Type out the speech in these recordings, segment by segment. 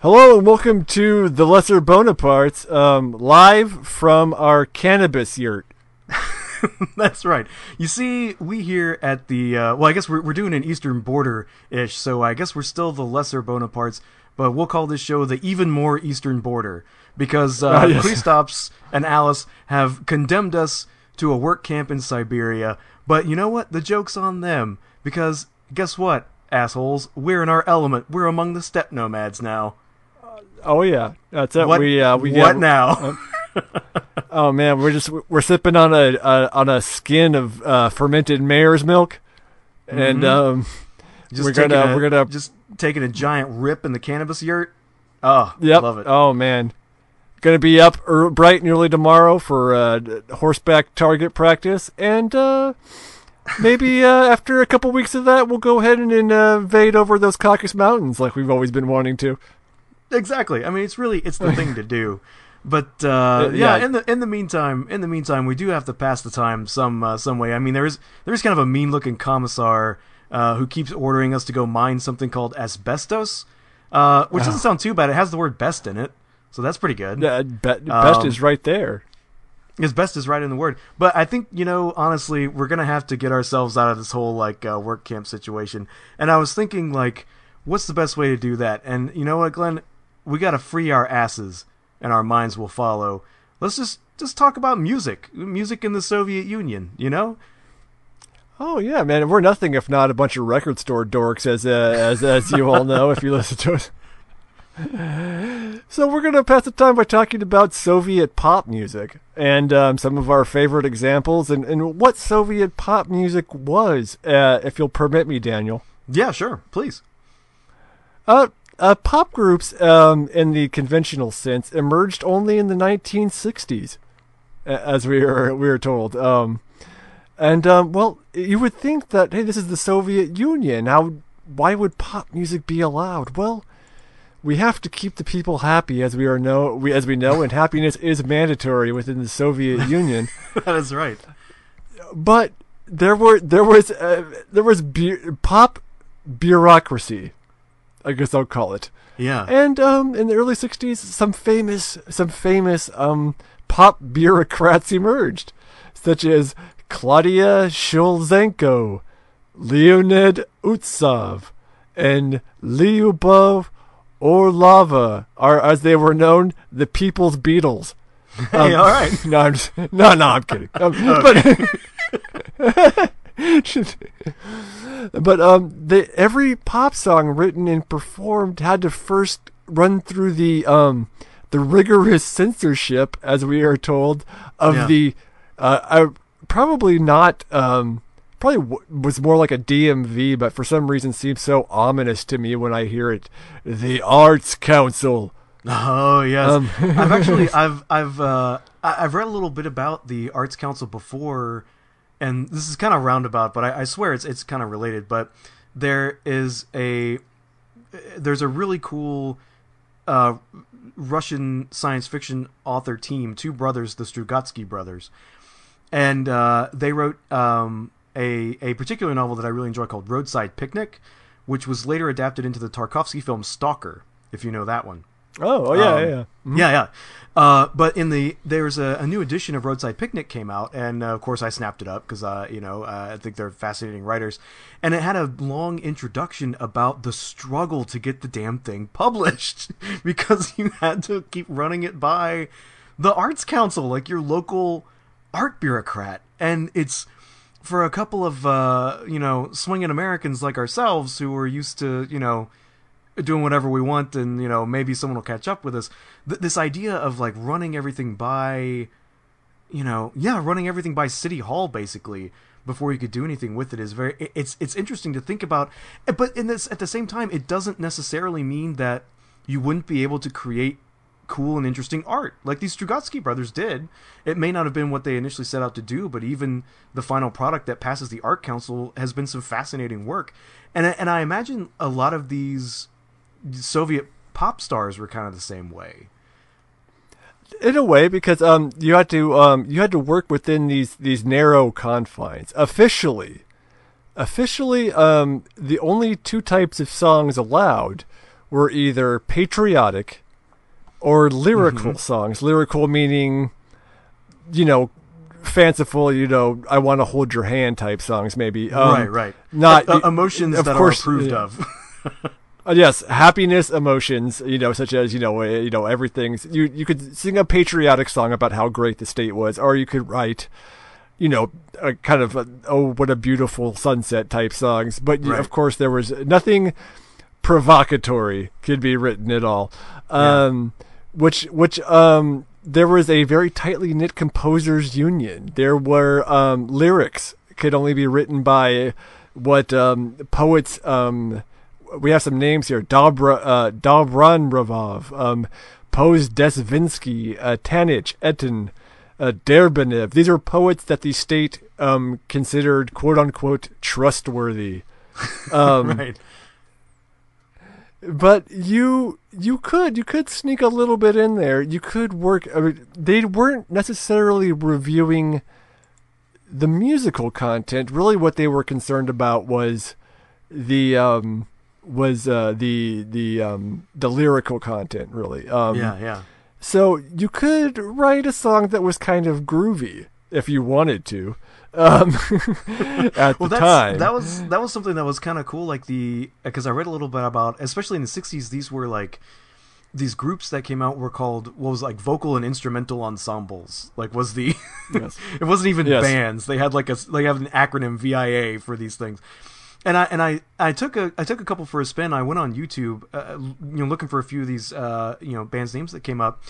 Hello and welcome to the Lesser Bonapartes, um, live from our cannabis yurt. That's right. You see, we here at the uh, well, I guess we're we're doing an Eastern Border ish, so I guess we're still the lesser Bonapartes, but we'll call this show the even more Eastern Border because uh, Ah, yes. Kristaps and Alice have condemned us to a work camp in Siberia. But you know what? The joke's on them because guess what, assholes? We're in our element. We're among the steppe nomads now. Oh yeah, that's it. What? We uh, we what yeah, now? Oh man, we're just we're sipping on a, a on a skin of uh, fermented mare's milk, and um, Mm-hmm. Just we're gonna a- we're gonna just taking a giant rip in the cannabis yurt. Oh, yep. love it. Oh man, gonna be up bright and early tomorrow for uh, horseback target practice, and uh, maybe uh, after a couple weeks of that, we'll go ahead and invade over those Caucasus Mountains like we've always been wanting to. Exactly. I mean, it's really it's the thing to do. But uh, Uh, yeah, yeah. in the in the meantime, in the meantime, we do have to pass the time some uh, some way. I mean, there is there is kind of a mean looking commissar uh, who keeps ordering us to go mine something called asbestos, uh, which doesn't sound too bad. It has the word best in it, so that's pretty good. Uh, be- best Um, is right there. His best is right in the word. But I think, you know, honestly, we're going to have to get ourselves out of this whole, like, uh, work camp situation. And I was thinking, like, what's the best way to do that? And you know what, Glen? We got to free our asses, and our minds will follow. Let's just, just talk about music. Music in the Soviet Union, you know? Oh yeah, man, we're nothing if not a bunch of record store dorks, as uh, as as you all know if you listen to us. So we're gonna pass the time by talking about Soviet pop music and um, some of our favorite examples and, and what Soviet pop music was, uh, if you'll permit me, Daniel. Yeah, sure. Please. Uh, uh, pop groups, um, in the conventional sense, emerged only in the 1960s, as we were we were told. Um, and um, well, you would think that hey, this is the Soviet Union. How? Why would pop music be allowed? Well, we have to keep the people happy, as we are know we as we know, and happiness is mandatory within the Soviet Union. that is right. But there were there was uh, there was bu- pop bureaucracy, I guess I'll call it. Yeah. And um, in the early '60s, some famous some famous um, pop bureaucrats emerged, such as Claudia Shulzhenko, Leonid Utsov, and Lyubov Orlova, are as they were known, the People's Beatles. hey, all right. No, I'm just, no, no, I'm kidding. Um, But but um, the every pop song written and performed had to first run through the um the rigorous censorship, as we are told, of Yeah. the uh, uh probably not um probably w- was more like a DMV, but for some reason seems so ominous to me when I hear it. The Arts Council Oh yes, Um, I've actually I've I've uh, I've read a little bit about the Arts Council before, and this is kind of roundabout, but I, I swear it's it's kind of related. But there is a there's a really cool uh, Russian science fiction author team, two brothers, the Strugatsky brothers, and uh, they wrote um, a a particular novel that I really enjoy called Roadside Picnic, which was later adapted into the Tarkovsky film Stalker, if you know that one. Oh, oh yeah, Um, yeah, yeah. Yeah, yeah. Uh, but in the there's a, a new edition of Roadside Picnic came out, and uh, of course I snapped it up because uh, you know uh, I think they're fascinating writers, and it had a long introduction about the struggle to get the damn thing published because you had to keep running it by the Arts Council, like your local art bureaucrat, and it's for a couple of uh, you know swinging Americans like ourselves who are used to you know doing whatever we want and you know maybe someone will catch up with us. Th- this idea of like running everything by you know yeah running everything by city hall basically before you could do anything with it is very it's it's interesting to think about Eh, but in this at the same time it doesn't necessarily mean that you wouldn't be able to create cool and interesting art like these Strugatsky brothers did. It may not have been what they initially set out to do but even the final product that passes the art council has been some fascinating work. And and I imagine a lot of these Soviet pop stars were kind of the same way. in a way because um you had to um you had to work within these these narrow confines officially officially um the only two types of songs allowed were either patriotic or lyrical songs lyrical meaning you know fanciful you know i want to hold your hand type songs maybe um, right, right. not Uh, emotions of that course, are approved yeah. of. Uh, yes, happiness, emotions, you know, such as you know, uh, you know, everything's. You you could sing a patriotic song about how great the state was, or you could write, you know, a kind of a, oh what a beautiful sunset type songs. But Right. of course, there was nothing provocatory could be written at all. Um, which which um there was a very tightly knit composers union. There were um lyrics could only be written by what um poets um we have some names here. Dobra, uh, Dobronravov, um, Pose Desvinsky, uh, Tanich, Etten, uh, Derbenev. These are poets that the state um, considered "quote unquote" trustworthy. Um, right. But you you could you could sneak a little bit in there. You could work. I mean, they weren't necessarily reviewing the musical content. Really, what they were concerned about was the um, was uh, the the um, the lyrical content. Really, um, yeah, yeah. So you could write a song that was kind of groovy if you wanted to. Um, at Well, the time, that was that was something that was kind of cool. Like the because I read a little bit about, especially in the '60s, these were like these groups that came out were called what was like vocal and instrumental ensembles. Like was the Yes. it wasn't even Yes. bands. They had like a they have an acronym VIA for these things. And I and I, I took a I took a couple for a spin. I went on YouTube, uh, you know, looking for a few of these uh, you know bands names that came up.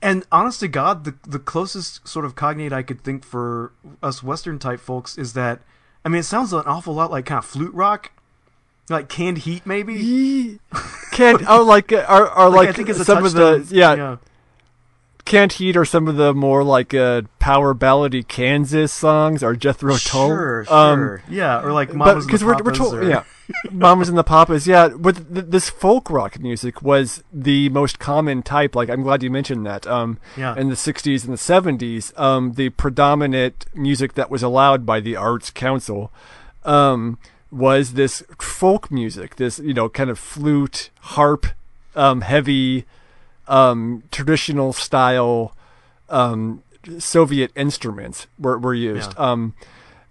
And honest to God, the the closest sort of cognate I could think for us Western type folks is that I mean it sounds an awful lot like kind of flute rock, like canned heat maybe. Can't oh like uh, are are Like, like, I think it's a some of the touchstone- yeah, Canned Heat or some of the more like uh power ballady Kansas songs or Jethro Tull. Sure, Um, sure, yeah, or like but Mamas because and the we're, we're told, or- yeah, Mamas and the Papas, yeah. But th- this folk rock music was the most common type. Like I'm glad you mentioned that. Um, Yeah. in the '60s and the '70s, um, the predominant music that was allowed by the Arts Council, um, was this folk music. This you know kind of flute, harp, um, heavy, um, traditional style, um, Soviet instruments were were used. Yeah. Um,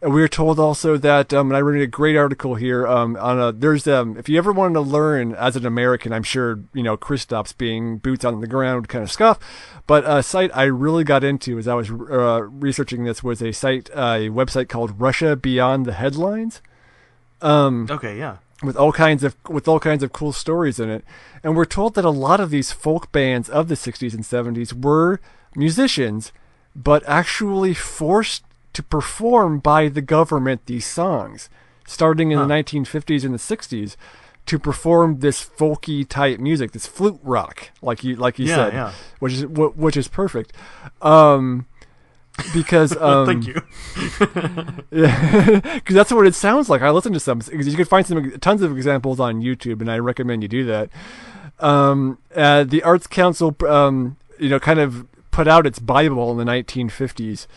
and we were told also that, um, and I read a great article here um, on a. There's um, if you ever wanted to learn as an American, I'm sure you know Kristaps being boots on the ground kind of scuff, but a site I really got into as I was uh, researching this was a site, uh, a website called Russia Beyond the Headlines Um, Okay, yeah. With all kinds of with all kinds of cool stories in it. And we're told that a lot of these folk bands of the 60s and 70s were musicians, but actually forced to perform by the government these songs, starting in the 1950s and the 60s, to perform this folky type music, this flute rock, like you like you Yeah, said, yeah. which is which is perfect. Um, because um, Thank you. because that's what it sounds like. I listened to some. Because you can find some tons of examples on YouTube, and I recommend you do that. Um, uh, the Arts Council, um, you know, kind of put out its Bible in the 1950s,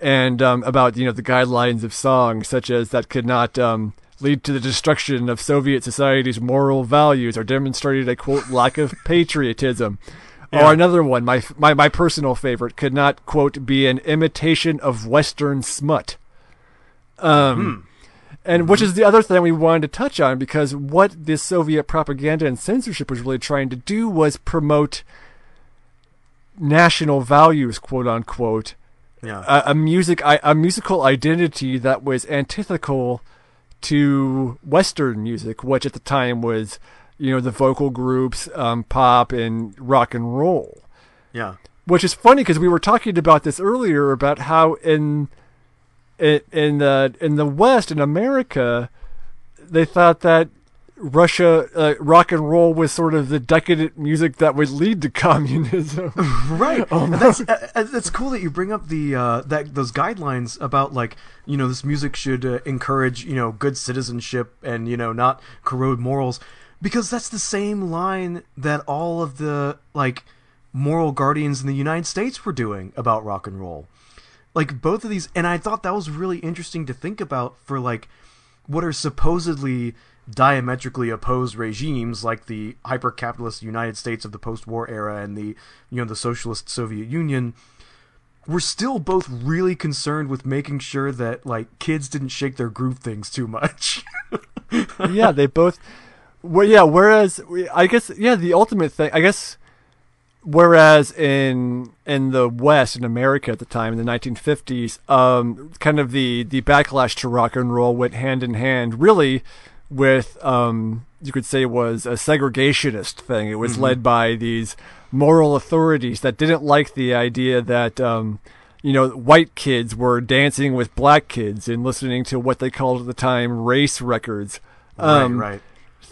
and um, about you know the guidelines of song, such as that could not um, lead to the destruction of Soviet society's moral values, or demonstrated a quote lack of patriotism. Yeah. Or another one, my, my my personal favorite, could not quote be an imitation of Western smut. Um, and which is the other thing we wanted to touch on because what this Soviet propaganda and censorship was really trying to do was promote national values, quote unquote, Yeah. a, a music a musical identity that was antithetical to Western music, which at the time was, you know, the vocal groups, um, pop and rock and roll yeah. which is funny because we were talking about this earlier about how in in in the in the West in America they thought that Russia uh, rock and roll was sort of the decadent music that would lead to communism. Right. And that's uh, uh, that's cool that you bring up the uh, that those guidelines about like you know this music should uh, encourage you know good citizenship and you know not corrode morals because that's the same line that all of the like moral guardians in the United States were doing about rock and roll. Like both of these and I thought that was really interesting to think about for like what are supposedly diametrically opposed regimes like the hyper-capitalist United States of the post-war era and the you know the socialist Soviet Union were still both really concerned with making sure that like kids didn't shake their groove things too much. yeah, they both. Well, yeah. Whereas I guess yeah, the ultimate thing. I guess whereas in in the West in America at the time in the 1950s, um, kind of the the backlash to rock and roll went hand in hand, really, with um, you could say was a segregationist thing. It was led by these moral authorities that didn't like the idea that. Um, you know, white kids were dancing with black kids and listening to what they called at the time race records. Um, right, right.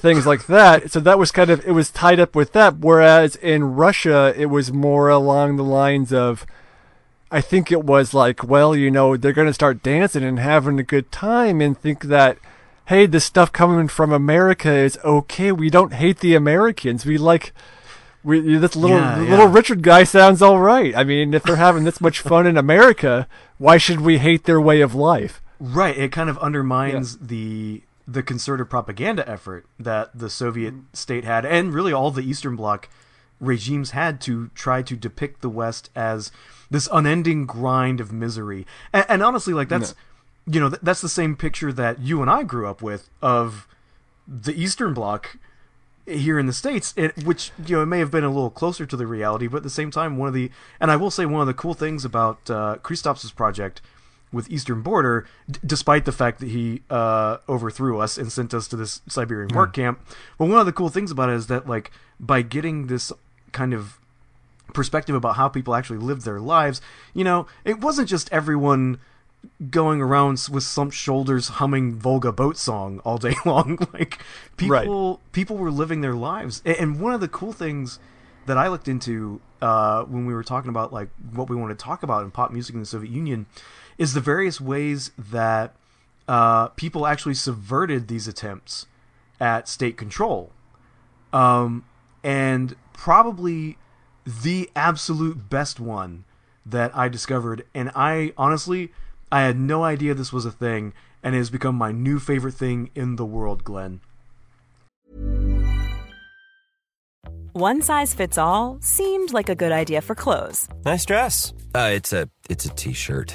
Things like that. So that was kind of it was tied up with that. Whereas in Russia, it was more along the lines of, I think it was like, well, you know, they're going to start dancing and having a good time, and think that, hey, this stuff coming from America is okay. We don't hate the Americans. We like. We, this little Yeah, yeah. little Richard guy sounds all right. I mean, if they're having this much fun in America, why should we hate their way of life? Right, it kind of undermines the the concerted propaganda effort that the Soviet state had, and really all the Eastern Bloc regimes had to try to depict the West as this unending grind of misery. And, and honestly, like that's you know th- that's the same picture that you and I grew up with of the Eastern Bloc here in the states it, which you know it may have been a little closer to the reality but at the same time one of the and i will say one of the cool things about uh Kristaps' project with eastern border d- despite the fact that he uh overthrew us and sent us to this siberian work camp but one of the cool things about it is that like by getting this kind of perspective about how people actually lived their lives you know it wasn't just everyone going around with slumped shoulders humming Volga boat song all day long. like people people were living their lives. And one of the cool things that I looked into uh, when we were talking about like what we want to talk about in pop music in the Soviet Union is the various ways that uh, people actually subverted these attempts at state control. Um, and probably the absolute best one that I discovered. And I honestly, I had no idea this was a thing, and it has become my new favorite thing in the world, Glen. One size fits all seemed like a good idea for clothes Nice dress. Uh, it's a it's a t-shirt.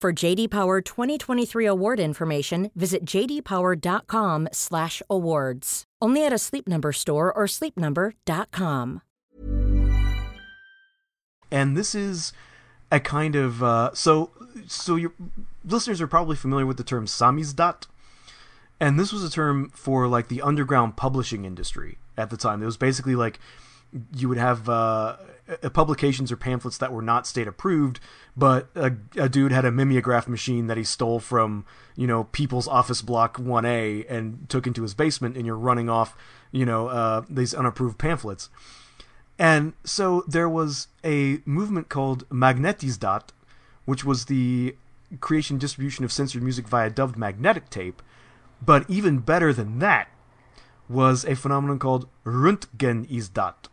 For JD Power 2023 award information, visit jdpower.com/awards. Only at a Sleep Number store or sleepnumber.com. and this is a kind of uh, so so your listeners are probably familiar with the term samizdat and this was a term for like the underground publishing industry at the time it was basically like you would have uh, publications or pamphlets that were not state approved but a, a dude had a mimeograph machine that he stole from you know people's office block 1a and took into his basement and you're running off you know uh, these unapproved pamphlets and so there was a movement called Magnetizdat, which was the creation distribution of censored music via dubbed magnetic tape. But even better than that was a phenomenon called Röntgenizdat.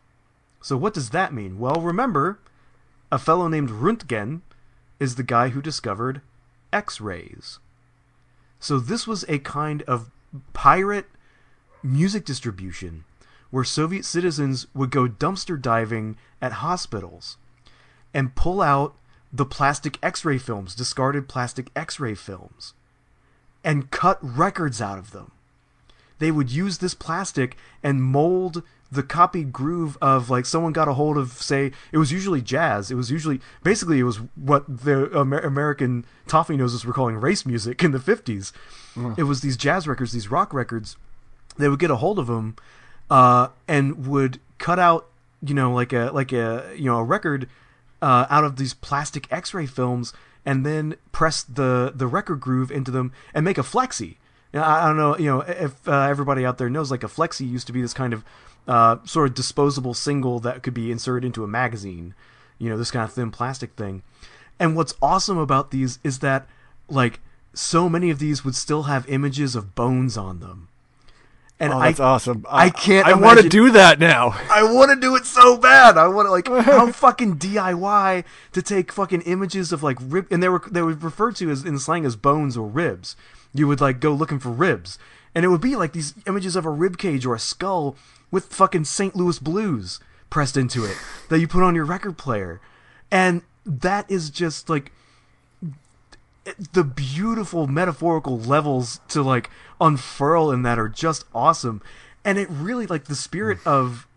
So what does that mean? Well, remember, a fellow named Röntgen is the guy who discovered X-rays. So this was a kind of pirate music distribution where Soviet citizens would go dumpster diving at hospitals and pull out the plastic x ray films, discarded plastic x ray films, and cut records out of them. They would use this plastic and mold the copied groove of like someone got a hold of say it was usually jazz. It was usually basically it was what the Amer- american toffee noses were calling race music in the 50s it was these jazz records these rock records they would get a hold of them uh, and would cut out you know like a like a you know a record uh, out of these plastic X-ray films and then press the the record groove into them and make a flexi. I, I don't know you know if uh, everybody out there knows like a flexi used to be this kind of uh, sort of disposable single that could be inserted into a magazine. You know this kind of thin plastic thing. And what's awesome about these is that like so many of these would still have images of bones on them. And Oh, I, that's awesome. I can't I want to do that now. I want to do it so bad. I want to like how fucking DIY to take fucking images of like rib, and they were they were referred to as in slang as bones or ribs. You would like go looking for ribs, and it would be like these images of a rib cage or a skull with fucking St. Louis blues pressed into it that you put on your record player, and that is just like the beautiful metaphorical levels to like unfurl in that are just awesome. And it really like the spirit of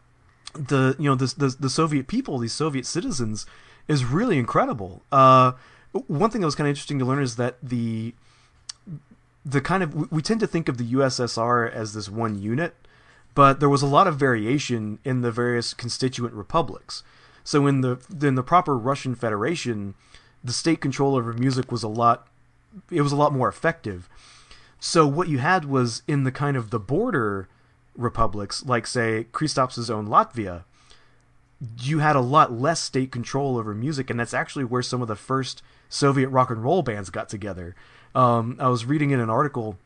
the you know the, the the Soviet people these Soviet citizens is really incredible. Uh one thing that was kind of interesting to learn is that the the kind of we, tend to think of the USSR as this one unit but there was a lot of variation in the various constituent republics. So in the in the proper Russian Federation the state control over music was a lot it was a lot more effective. So what you had was in the kind of the border republics like say Kristaps' own Latvia you had a lot less state control over music and that's actually where some of the first Soviet rock and roll bands got together um, I was reading in an article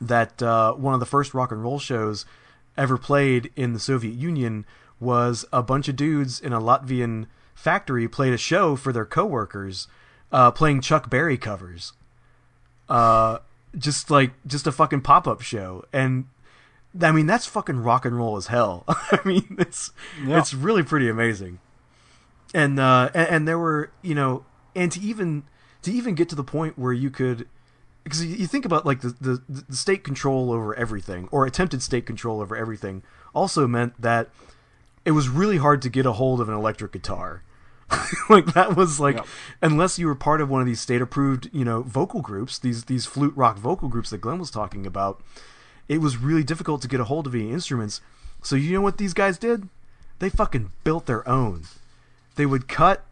that uh, one of the first rock and roll shows ever played in the Soviet Union was a bunch of dudes in a Latvian factory played a show for their coworkers uh, playing Chuck Berry covers. Uh, just like just a fucking pop up show, and I mean that's fucking rock and roll as hell. I mean it's Yeah. it's really pretty amazing, and uh, and, and there were you know and to even to even get to the point where you could because you think about like the, the the state control over everything or attempted state control over everything also meant that it was really hard to get a hold of an electric guitar. Like that was like Yep. unless you were part of one of these state approved you know vocal groups these these flute rock vocal groups that Glen was talking about it was really difficult to get a hold of any instruments. So you know what these guys did? They fucking built their own. They would cut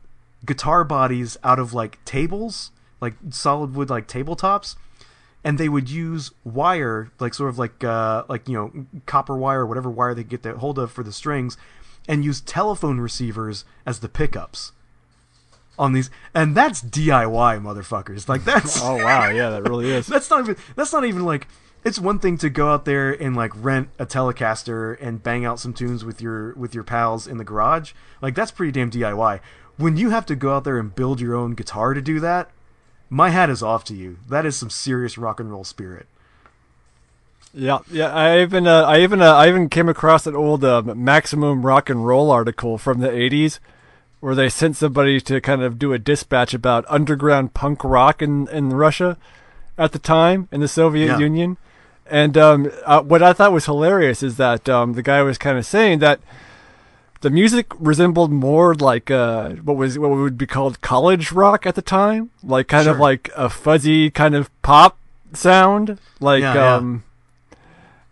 guitar bodies out of like tables, like solid wood like tabletops, and they would use wire, like sort of like uh like you know copper wire or whatever wire they could get their hold of for the strings, and use telephone receivers as the pickups on these, and that's DIY motherfuckers. Like that's Oh wow, yeah, that really is. that's not even that's not even like it's one thing to go out there and like rent a Telecaster and bang out some tunes with your with your pals in the garage. Like that's pretty damn DIY. When you have to go out there and build your own guitar to do that, my hat is off to you. That is some serious rock and roll spirit. Yeah, yeah. I even uh, I even uh, I even came across an old uh, Maximum Rock and Roll article from the '80s, where they sent somebody to kind of do a dispatch about underground punk rock in in Russia at the time in the Soviet Yeah. Union. And um, uh, what I thought was hilarious is that um, the guy was kind of saying that the music resembled more like uh, what was what would be called college rock at the time, like kind of like a fuzzy kind of pop sound, like Yeah, yeah. um,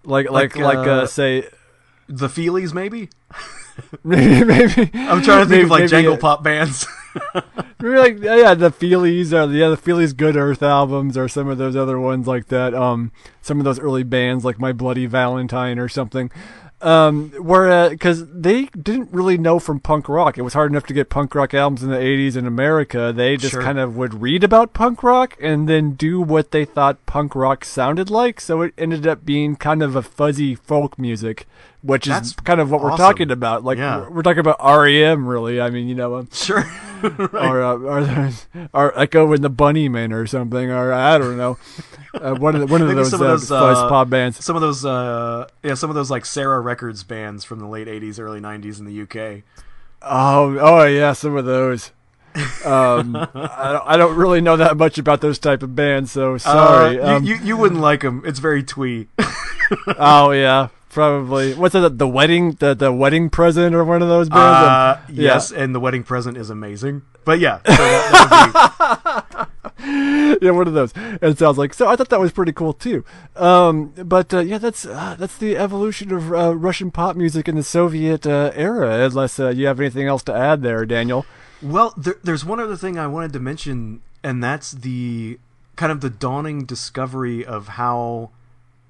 like like Like, like, uh, uh, say The Feelies, maybe. maybe maybe I'm trying to think maybe- of like jangle uh, pop bands. Maybe like yeah, yeah, the Feelies or the yeah, the Feelies Good Earth albums or some of those other ones like that. Um, some of those early bands like My Bloody Valentine or something. Um, where because they didn't really know from punk rock, it was hard enough to get punk rock albums in the '80s in America. They just Sure. kind of would read about punk rock and then do what they thought punk rock sounded like. So it ended up being kind of a fuzzy folk music, which That's is kind of what we're talking about. Like Yeah. we're, we're talking about REM, really. I mean, you know. Um, sure. or uh, or, or Echo and the Bunnymen or something, or I don't know, uh, one of the, one of those, some of uh, those, fuzz uh, pop bands. Some of those, uh, yeah, some of those like Sarah Records bands from the late '80s, early '90s in the UK. Oh, oh yeah, some of those. Um, I, don't, I don't really know that much about those type of bands, so sorry. Uh, um, you, you you wouldn't like them. It's very twee. oh yeah, probably. What's that? The wedding, the the wedding present, or one of those bands. Uh, Um, yeah. yes, and the wedding present is amazing. But yeah, so that, that be, yeah, one of those. It sounds like so. I thought that was pretty cool too. Um, but uh, yeah, that's uh, that's the evolution of uh, Russian pop music in the Soviet uh, era. Unless uh, you have anything else to add there, Daniel. Well, there, there's one other thing I wanted to mention, and that's the kind of the dawning discovery of how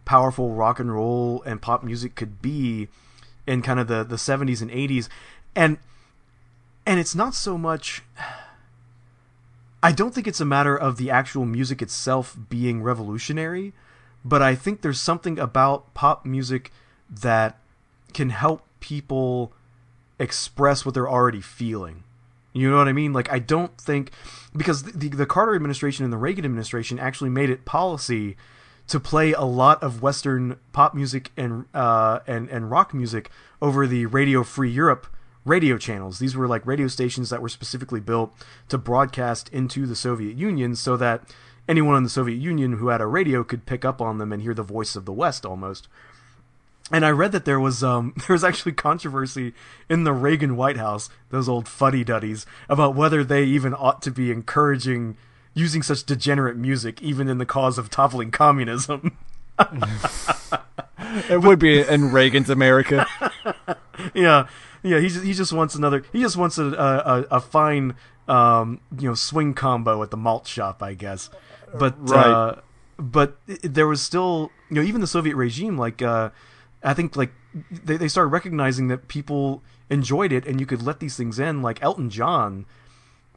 powerful rock and roll and pop music could be in kind of the, the 70s and 80s. And and it's not so much I don't think it's a matter of the actual music itself being revolutionary, but I think there's something about pop music that can help people express what they're already feeling. You know what I mean? Like I don't think because the the Carter administration and the Reagan administration actually made it policy to play a lot of Western pop music and uh, and and rock music over the Radio Free Europe radio channels. These were like radio stations that were specifically built to broadcast into the Soviet Union, so that anyone in the Soviet Union who had a radio could pick up on them and hear the voice of the West almost. And I read that there was um there was actually controversy in the Reagan White House, those old fuddy duddies, about whether they even ought to be encouraging using such degenerate music even in the cause of toppling communism. It would be in Reagan's America. yeah, yeah. He just he just wants another. He just wants a a, a fine um you know swing combo at the malt shop, I guess. But Right. uh, but there was still you know even the Soviet regime like uh I think like they they started recognizing that people enjoyed it and you could let these things in. Like Elton John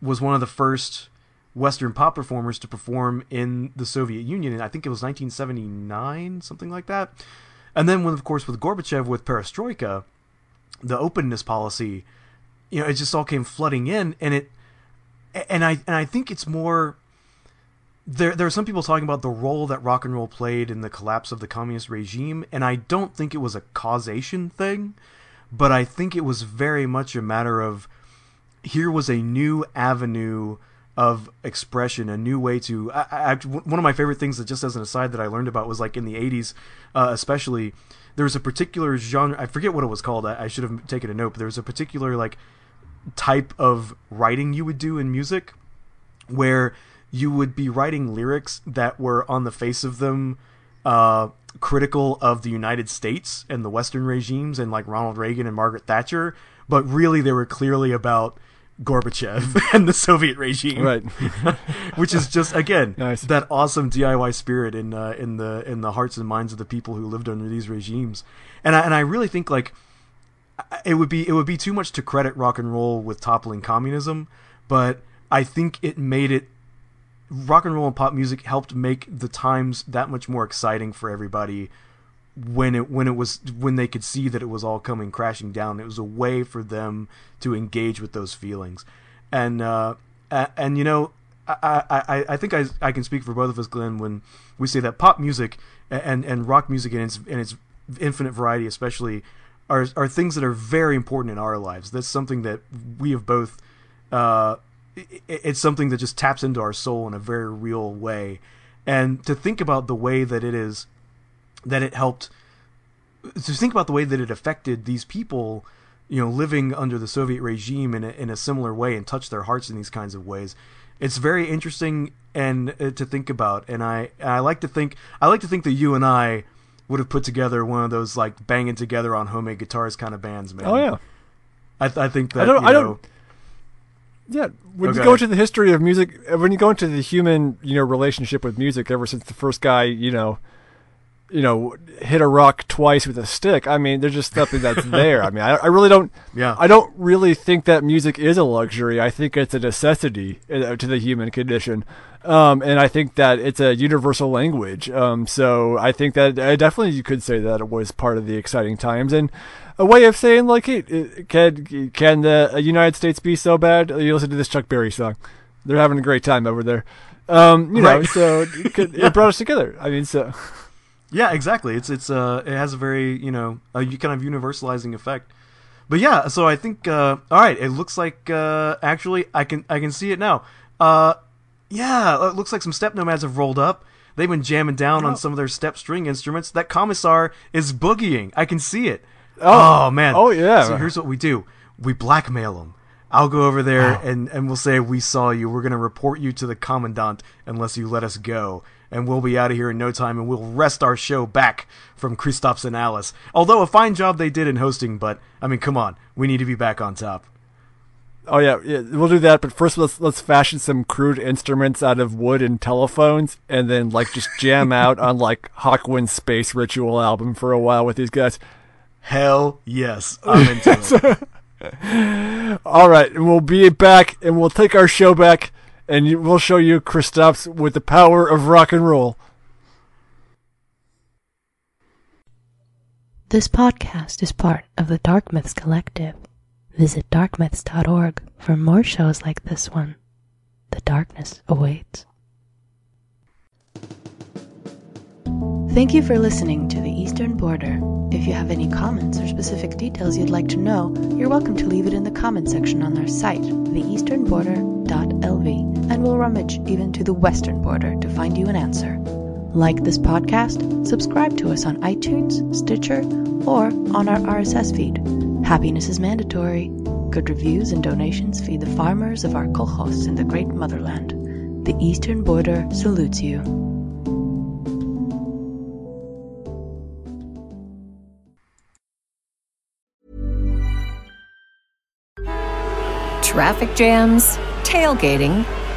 was one of the first Western pop performers to perform in the Soviet Union, and I think it was 1979, something like that. And then, when of course, with Gorbachev with Perestroika, the openness policy, you know, it just all came flooding in, and it, and I and I think it's more. There, there are some people talking about the role that rock and roll played in the collapse of the communist regime, and I don't think it was a causation thing, but I think it was very much a matter of here was a new avenue of expression, a new way to. I, I, one of my favorite things that, just as an aside, that I learned about was like in the '80s, uh, especially. There was a particular genre. I forget what it was called. I, I should have taken a note. But there was a particular like type of writing you would do in music, where you would be writing lyrics that were on the face of them uh, critical of the United States and the Western regimes and like Ronald Reagan and Margaret Thatcher, but really they were clearly about Gorbachev and the Soviet regime, Right. which is just again Nice. that awesome DIY spirit in uh, in the in the hearts and minds of the people who lived under these regimes, and I, and I really think like it would be it would be too much to credit rock and roll with toppling communism, but I think it made it rock and roll and pop music helped make the times that much more exciting for everybody when it when it was when they could see that it was all coming crashing down. It was a way for them to engage with those feelings, and uh, and you know I, I, I think I, I can speak for both of us, Glen, when we say that pop music and, and rock music and its in its infinite variety, especially, are are things that are very important in our lives. That's something that we have both. Uh, it's something that just taps into our soul in a very real way, and to think about the way that it is, that it helped. To think about the way that it affected these people, you know, living under the Soviet regime in a, in a similar way and touched their hearts in these kinds of ways it's very interesting and uh, to think about and I I like to think I like to think that you and I would have put together one of those like banging together on homemade guitars kind of bands man oh yeah I, th- I think that I don't you I don't yeah when Okay. you go into the history of music when you go into the human you know relationship with music ever since the first guy you know you know hit a rock twice with a stick i mean there's just something that's there. I mean I, I really don't Yeah. i don't really think that music is a luxury. I think it's a necessity uh, to the human condition. Um, and i think that it's a universal language. Um, so i think that uh, definitely you could say that it was part of the exciting times and a way of saying like hey uh, can can the uh, united states be so bad? You listen to this chuck berry song. They're having a great time over there. Um, you know so it, could, it brought us together. I mean so Yeah, exactly. It's it's uh it has a very you know a kind of universalizing effect. But yeah, so I think uh all right, it looks like uh actually I can I can see it now. Uh yeah, it looks like some steppe nomads have rolled up. They've been jamming down on some of their steppe string instruments. That commissar is boogieing. I can see it. Oh, man. Oh, yeah. So here's what we do. We blackmail them. I'll go over there and, and we'll say we saw you. We're gonna report you to the commandant unless you let us go, and we'll be out of here in no time, and we'll wrest our show back from Kristaps and Alice. Although a fine job they did in hosting, but I mean, come on, we need to be back on top. Oh yeah, yeah, we'll do that. But first, let's let's fashion some crude instruments out of wood and telephones, and then like just jam out on like Hawkwind's Space Ritual album for a while with these guys. Hell yes, I'm into it. All right, and we'll be back, and we'll take our show back, and you- we'll show you Kristaps with the power of rock and roll. This podcast is part of the Dark Myths Collective. Visit darkmyths.org for more shows like this one. The darkness awaits. Thank you for listening to The Eastern Border. If you have any comments or specific details you'd like to know, you're welcome to leave it in the comment section on our site, theeasternborder.lv, and we'll rummage even to the western border to find you an answer. Like this podcast, subscribe to us on iTunes, Stitcher, or on our RSS feed. Happiness is mandatory. Good reviews and donations feed the farmers of our kolkhoz in the great motherland. The Eastern Border salutes you. Traffic jams, tailgating,